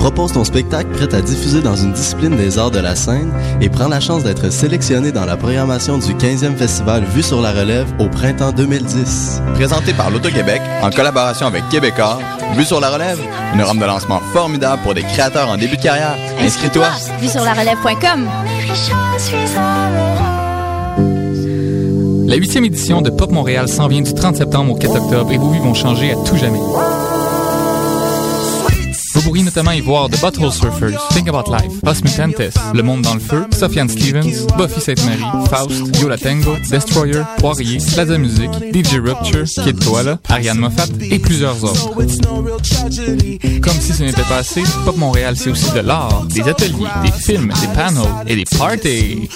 Propose ton spectacle prêt à diffuser dans une discipline des arts de la scène et prends la chance d'être sélectionné dans la programmation du 15e festival Vue sur la relève au printemps 2010. Présenté par l'Auto-Québec en collaboration avec Québecor, Vue sur la relève, une rampe de lancement formidable pour des créateurs en début de carrière. Inscris-toi! Vue sur la relève.com. La huitième édition de Pop Montréal s'en vient du 30 septembre au 4 octobre et vos vies vont changer à tout jamais. Vous pourriez notamment y voir The Butthole Surfers, Think About Life, Os Mutantes, Le Monde dans le Feu, Sofiane Stevens, Buffy Sainte-Marie, Faust, Yola Tango, Destroyer, Poirier, Plaza Music, DJ Rupture, Kid Koala, Ariane Moffat et plusieurs autres. Comme si ce n'était pas assez, Pop Montréal c'est aussi de l'art, des ateliers, des films, des panels et des parties.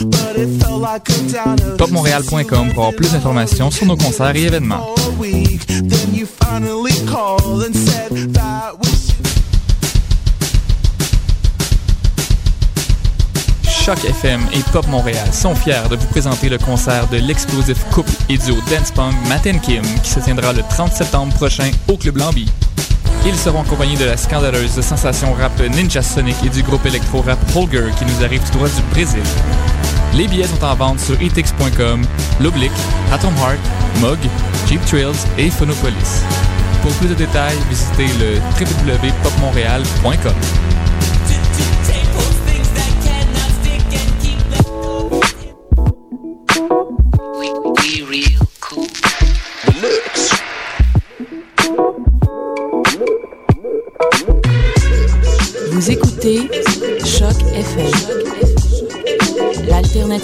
PopMontréal.com pour avoir plus d'informations sur nos concerts et événements. Choc FM et Pop Montréal sont fiers de vous présenter le concert de l'explosif couple et duo Dance Punk Matt Kim qui se tiendra le 30 septembre prochain au Club Lambi. Ils seront accompagnés de la scandaleuse sensation rap Ninja Sonic et du groupe électro-rap Holger qui nous arrive tout droit du Brésil. Les billets sont en vente sur etix.com, L'Oblique, Atom Heart, Mog, Jeep Trails et Phonopolis. Pour plus de détails, visitez le www.popmontréal.com.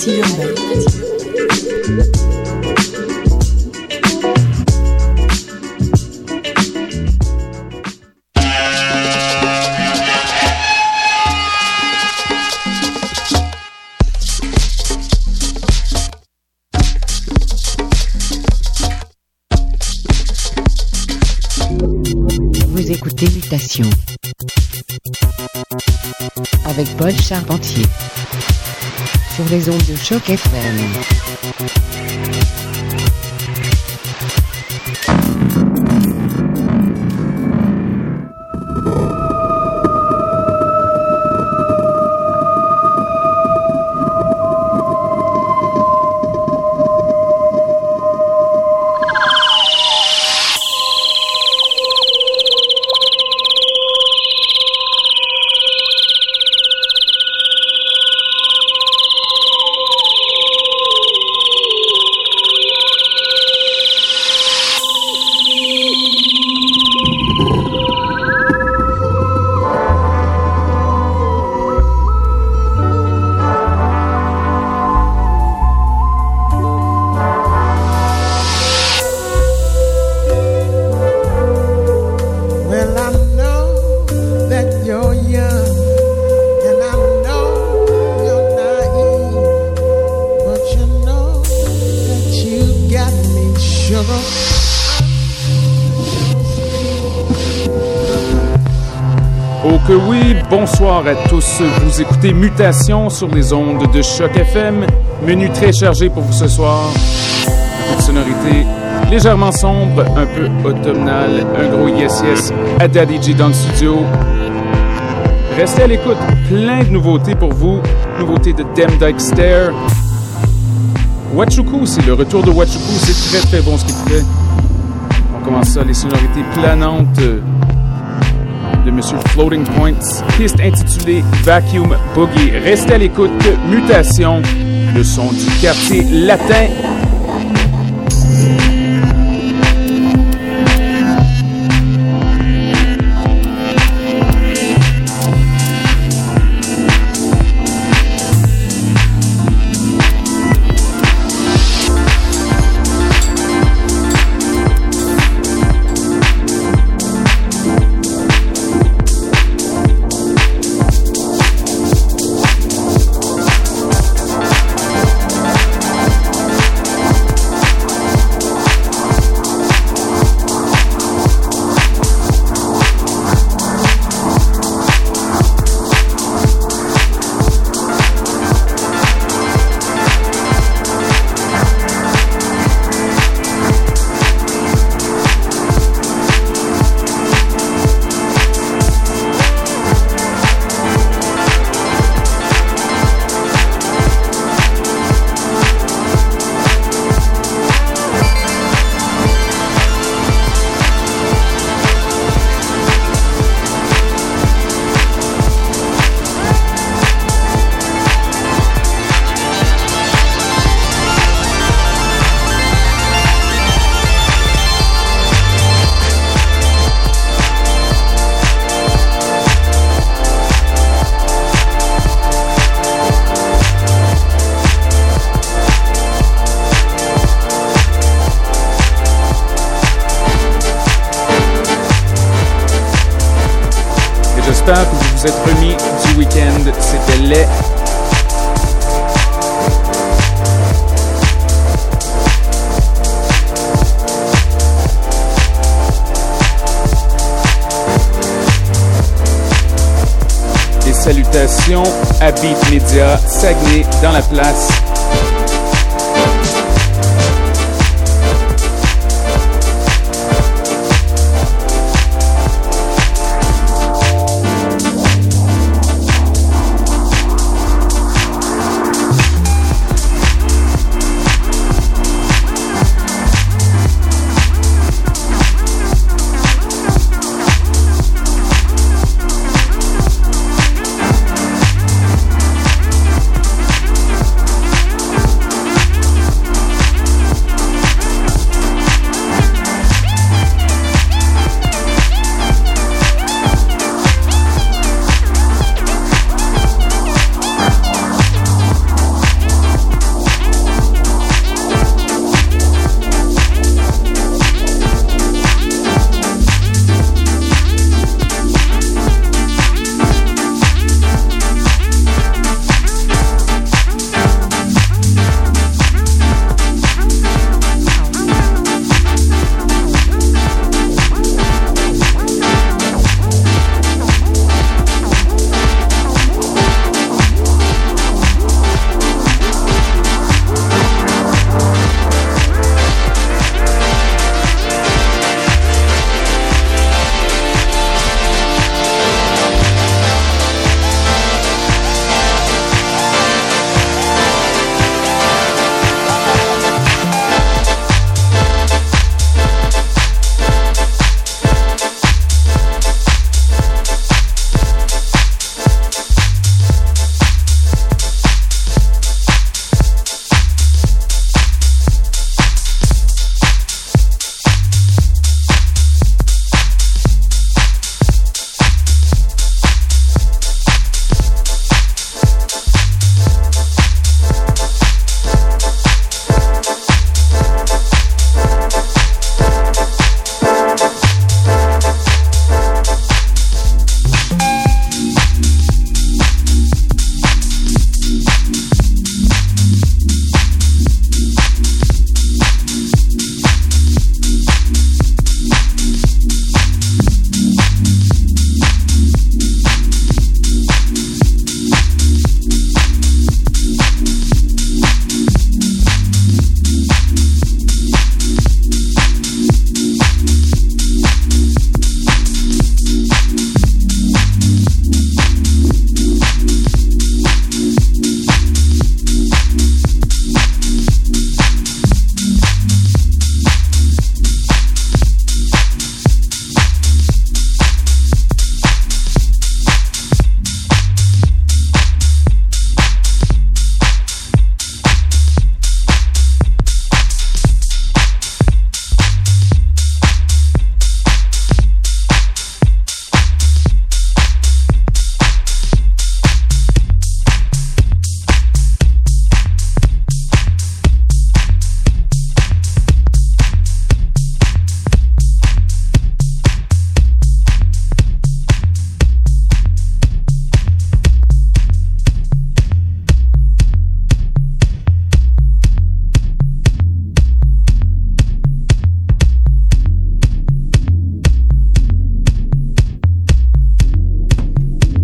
Vous écoutez Mutation. Avec Paul Charpentier sur les ondes de choc FM. À tous. Vous écoutez Mutation sur les ondes de Choc FM. Menu très chargé pour vous ce soir. Un peu de sonorité légèrement sombre, un peu automnal, un gros yes yes à Daddy G dans le studio. Restez à l'écoute, plein de nouveautés pour vous. Nouveautés de Dem Dyke Stair. Wachuku, c'est le retour de Wachuku, c'est très très bon ce qu'il fait. On commence ça, les sonorités planantes de Monsieur Floating Points, piste intitulée Vacuum Boogie. Restez à l'écoute, Mutation, le son du quartier latin. Salutations à Beat Media, Saguenay dans la place.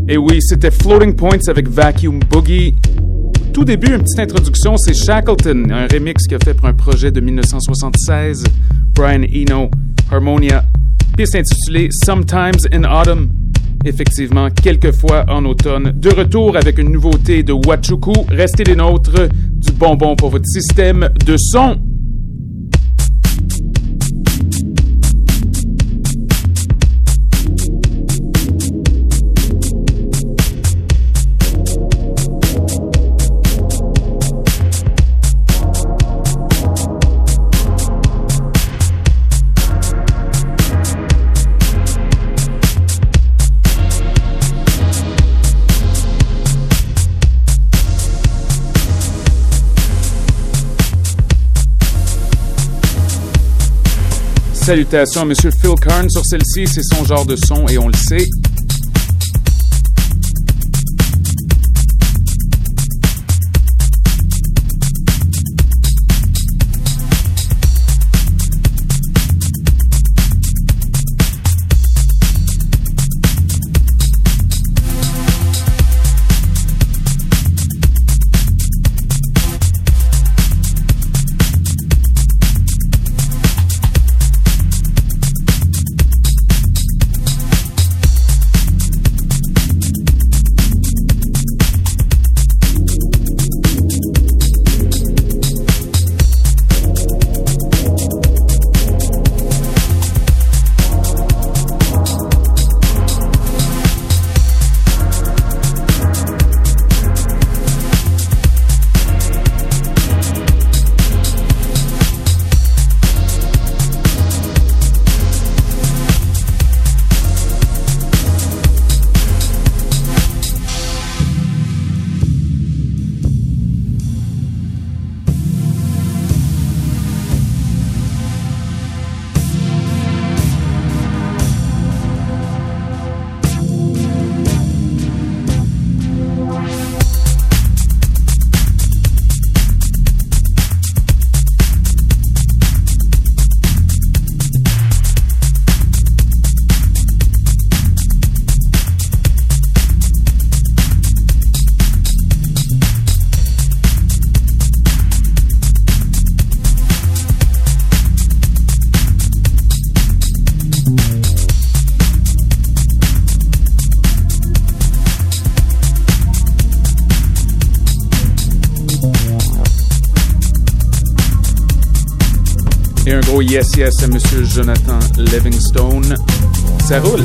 Et oui, c'était Floating Points avec Vacuum Boogie. Tout début, une petite introduction, c'est Shackleton, un remix qu'il a fait pour un projet de 1976, Brian Eno, Harmonia, piste intitulée Sometimes in Autumn. Effectivement, quelquefois en automne. De retour avec une nouveauté de Wachuku. Restez les nôtres, du bonbon pour votre système de son. Salutations à M. Phil Kern sur celle-ci, c'est son genre de son et on le sait. Un gros yes yes à Monsieur Jonathan Livingstone. Ça roule.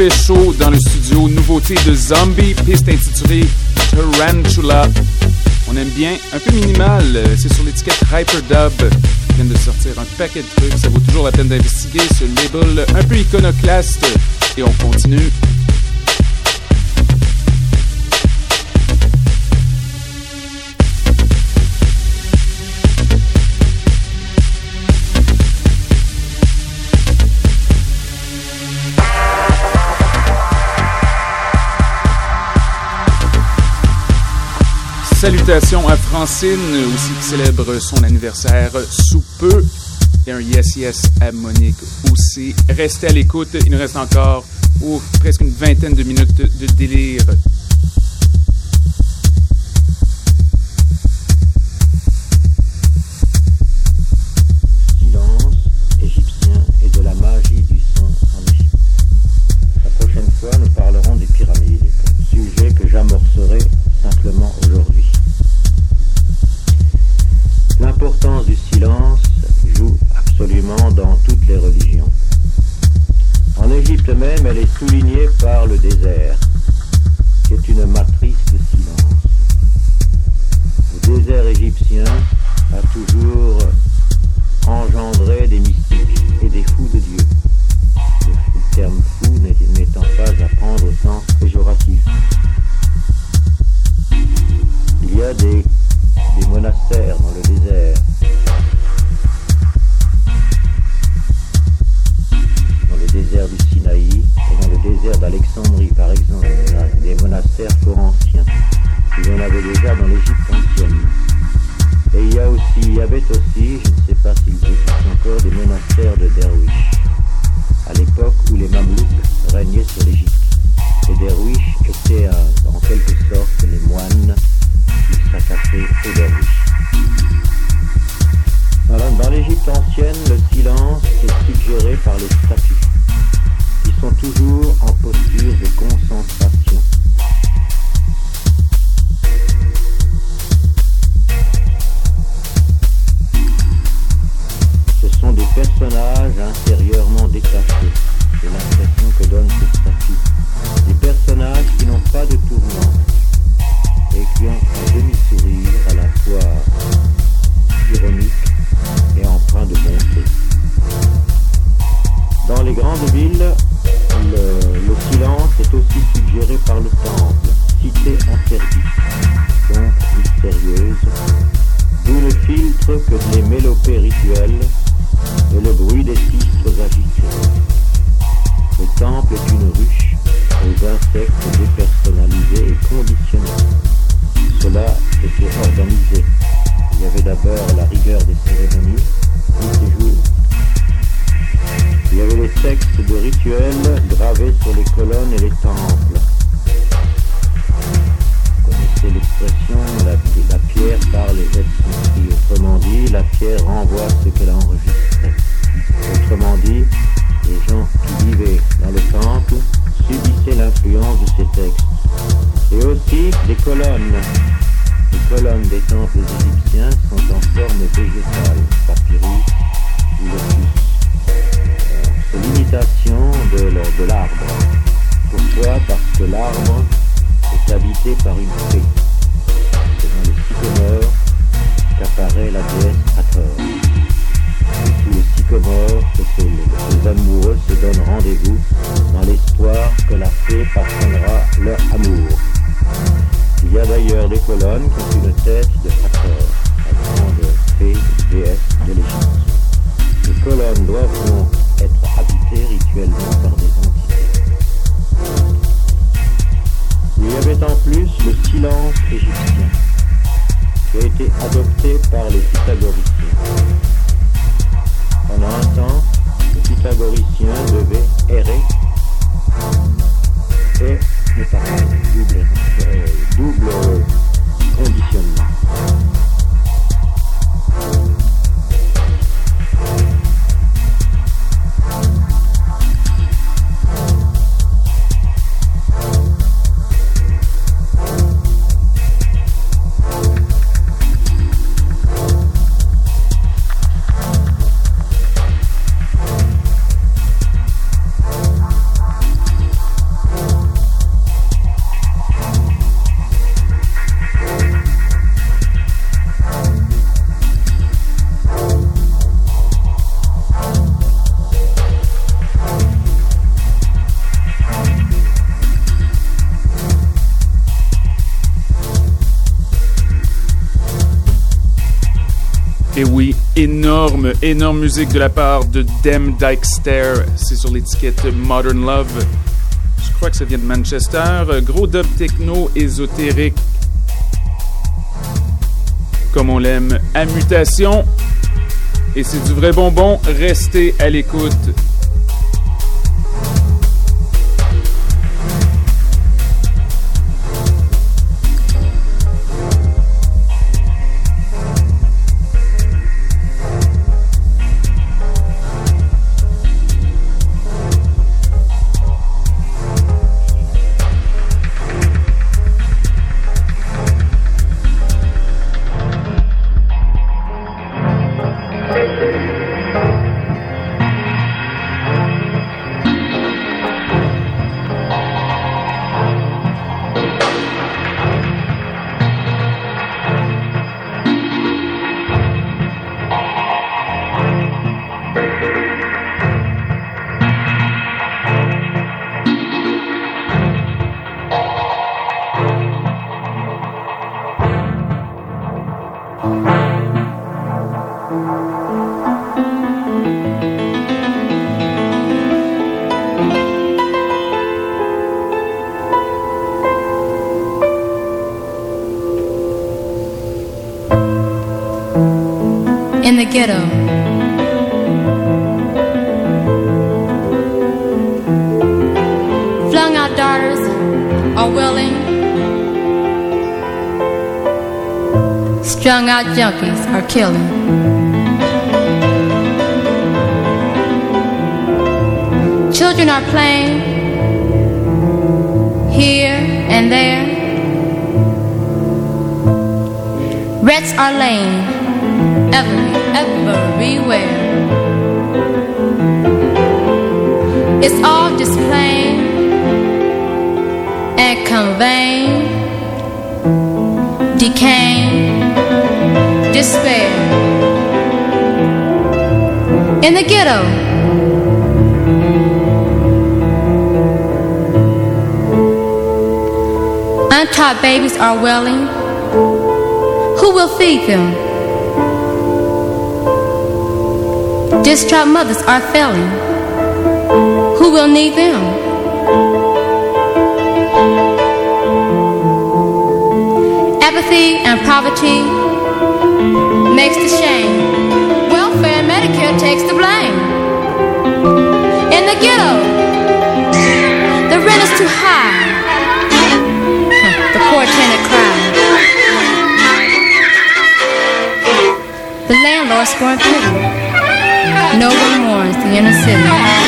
Fait chaud dans le studio. Nouveauté de Zombie, piste intitulée Tarantula. On aime bien, un peu minimal, c'est sur l'étiquette Hyperdub. Ils viennent de sortir un paquet de trucs, ça vaut toujours la peine d'investiguer ce label un peu iconoclaste. Et on continue Salutations à Francine, aussi qui célèbre son anniversaire sous peu. Et un yes yes à Monique aussi. Restez à l'écoute, il nous reste encore oh, presque une vingtaine de minutes de délire Les colonnes des temples égyptiens sont en forme végétale, papyrus ou lotus. C'est l'imitation de l'arbre. Pourquoi? Parce que l'arbre est habité par une fée. C'est dans les sycomores qu'apparaît la déesse Hathor. Sous les sycomores, que les amoureux se donnent rendez-vous dans l'espoir que la fée parfumera leur amour. Il y a d'ailleurs des colonnes qui ont une tête de tracteur, appelant de PGS de l'échange. Les colonnes doivent donc être habitées rituellement par des entités. Il y avait en plus le silence égyptien, qui a été adopté par les pythagoriciens énorme, musique de la part de Dem Dykester. C'est sur l'étiquette Modern Love. Je crois que ça vient de Manchester. Gros dub techno ésotérique. Comme on l'aime, à mutation. Et c'est du vrai bonbon. Restez à l'écoute. Ghetto. Flung out daughters are willing. Strung out junkies are killing. Children are playing here and there. Rats are laying every, everywhere. It's all just plain and conveying, decaying, despair. In the ghetto, untaught babies are welling. Who will feed them? Distraught mothers are failing. Who will need them? Apathy and poverty makes the shame. Welfare and Medicare takes the blame. In the ghetto, the rent is too high. The poor tenant cries. The landlord scorn pity. No one mourns the inner city.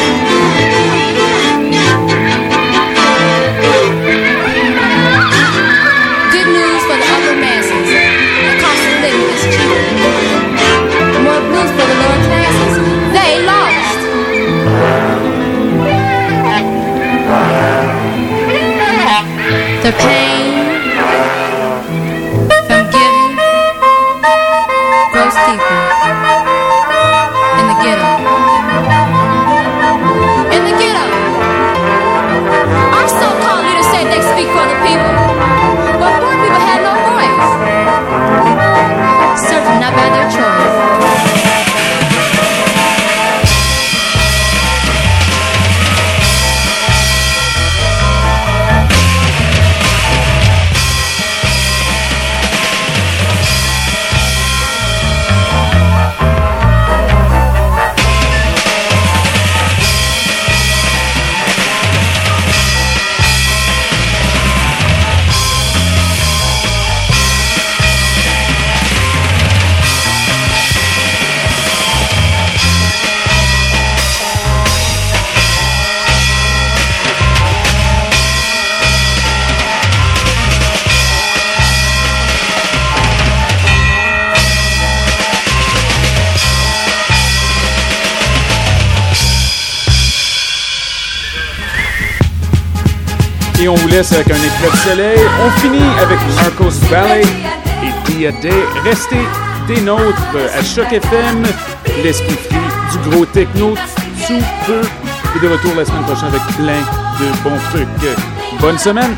Avec un éclat de soleil. On finit avec Marcos Valley et Dia Day. Restez des nôtres à Choc FM, l'esprit du gros techno sous peu. Et de retour la semaine prochaine avec plein de bons trucs. Bonne semaine!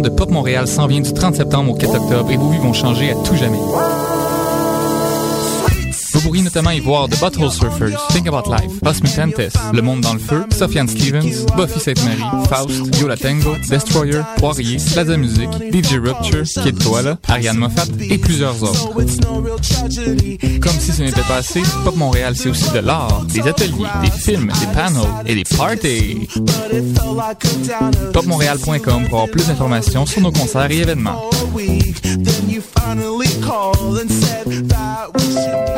De Pop Montréal s'en vient du 30 septembre au 4 octobre et vos vies vont changer à tout jamais. Notamment y voir The Butthole Surfers, Think About Life, Os Mutantes, Le Monde dans le Feu, Sofiane Stevens, Buffy Sainte-Marie, Faust, Yola Tango, Destroyer, Poirier, Plaza Music, DJ Rupture, Kid Koala, Ariane Moffat et plusieurs autres. Comme si ce n'était pas assez, Pop Montréal c'est aussi de l'art, des ateliers, des films, des panels et des parties. PopMontréal.com pour avoir plus d'informations sur nos concerts et événements.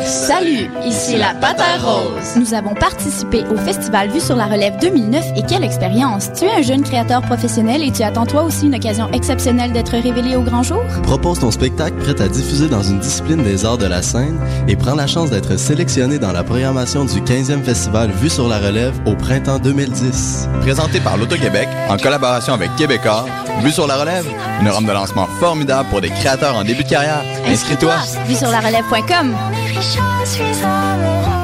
Salut, ici la Patate Rose. Nous avons participé au festival Vue sur la Relève 2009 et quelle expérience! Tu es un jeune créateur professionnel et tu attends toi aussi une occasion exceptionnelle d'être révélé au grand jour? Propose ton spectacle prêt à diffuser dans une discipline des arts de la scène et prends la chance d'être sélectionné dans la programmation du 15e festival Vue sur la Relève au printemps 2010. Présenté par l'Auto-Québec en collaboration avec Québecor, Vue sur la relève, une rampe de lancement formidable pour des créateurs en début de carrière. Inscris-toi! Vue sur la relève.com. sorrow.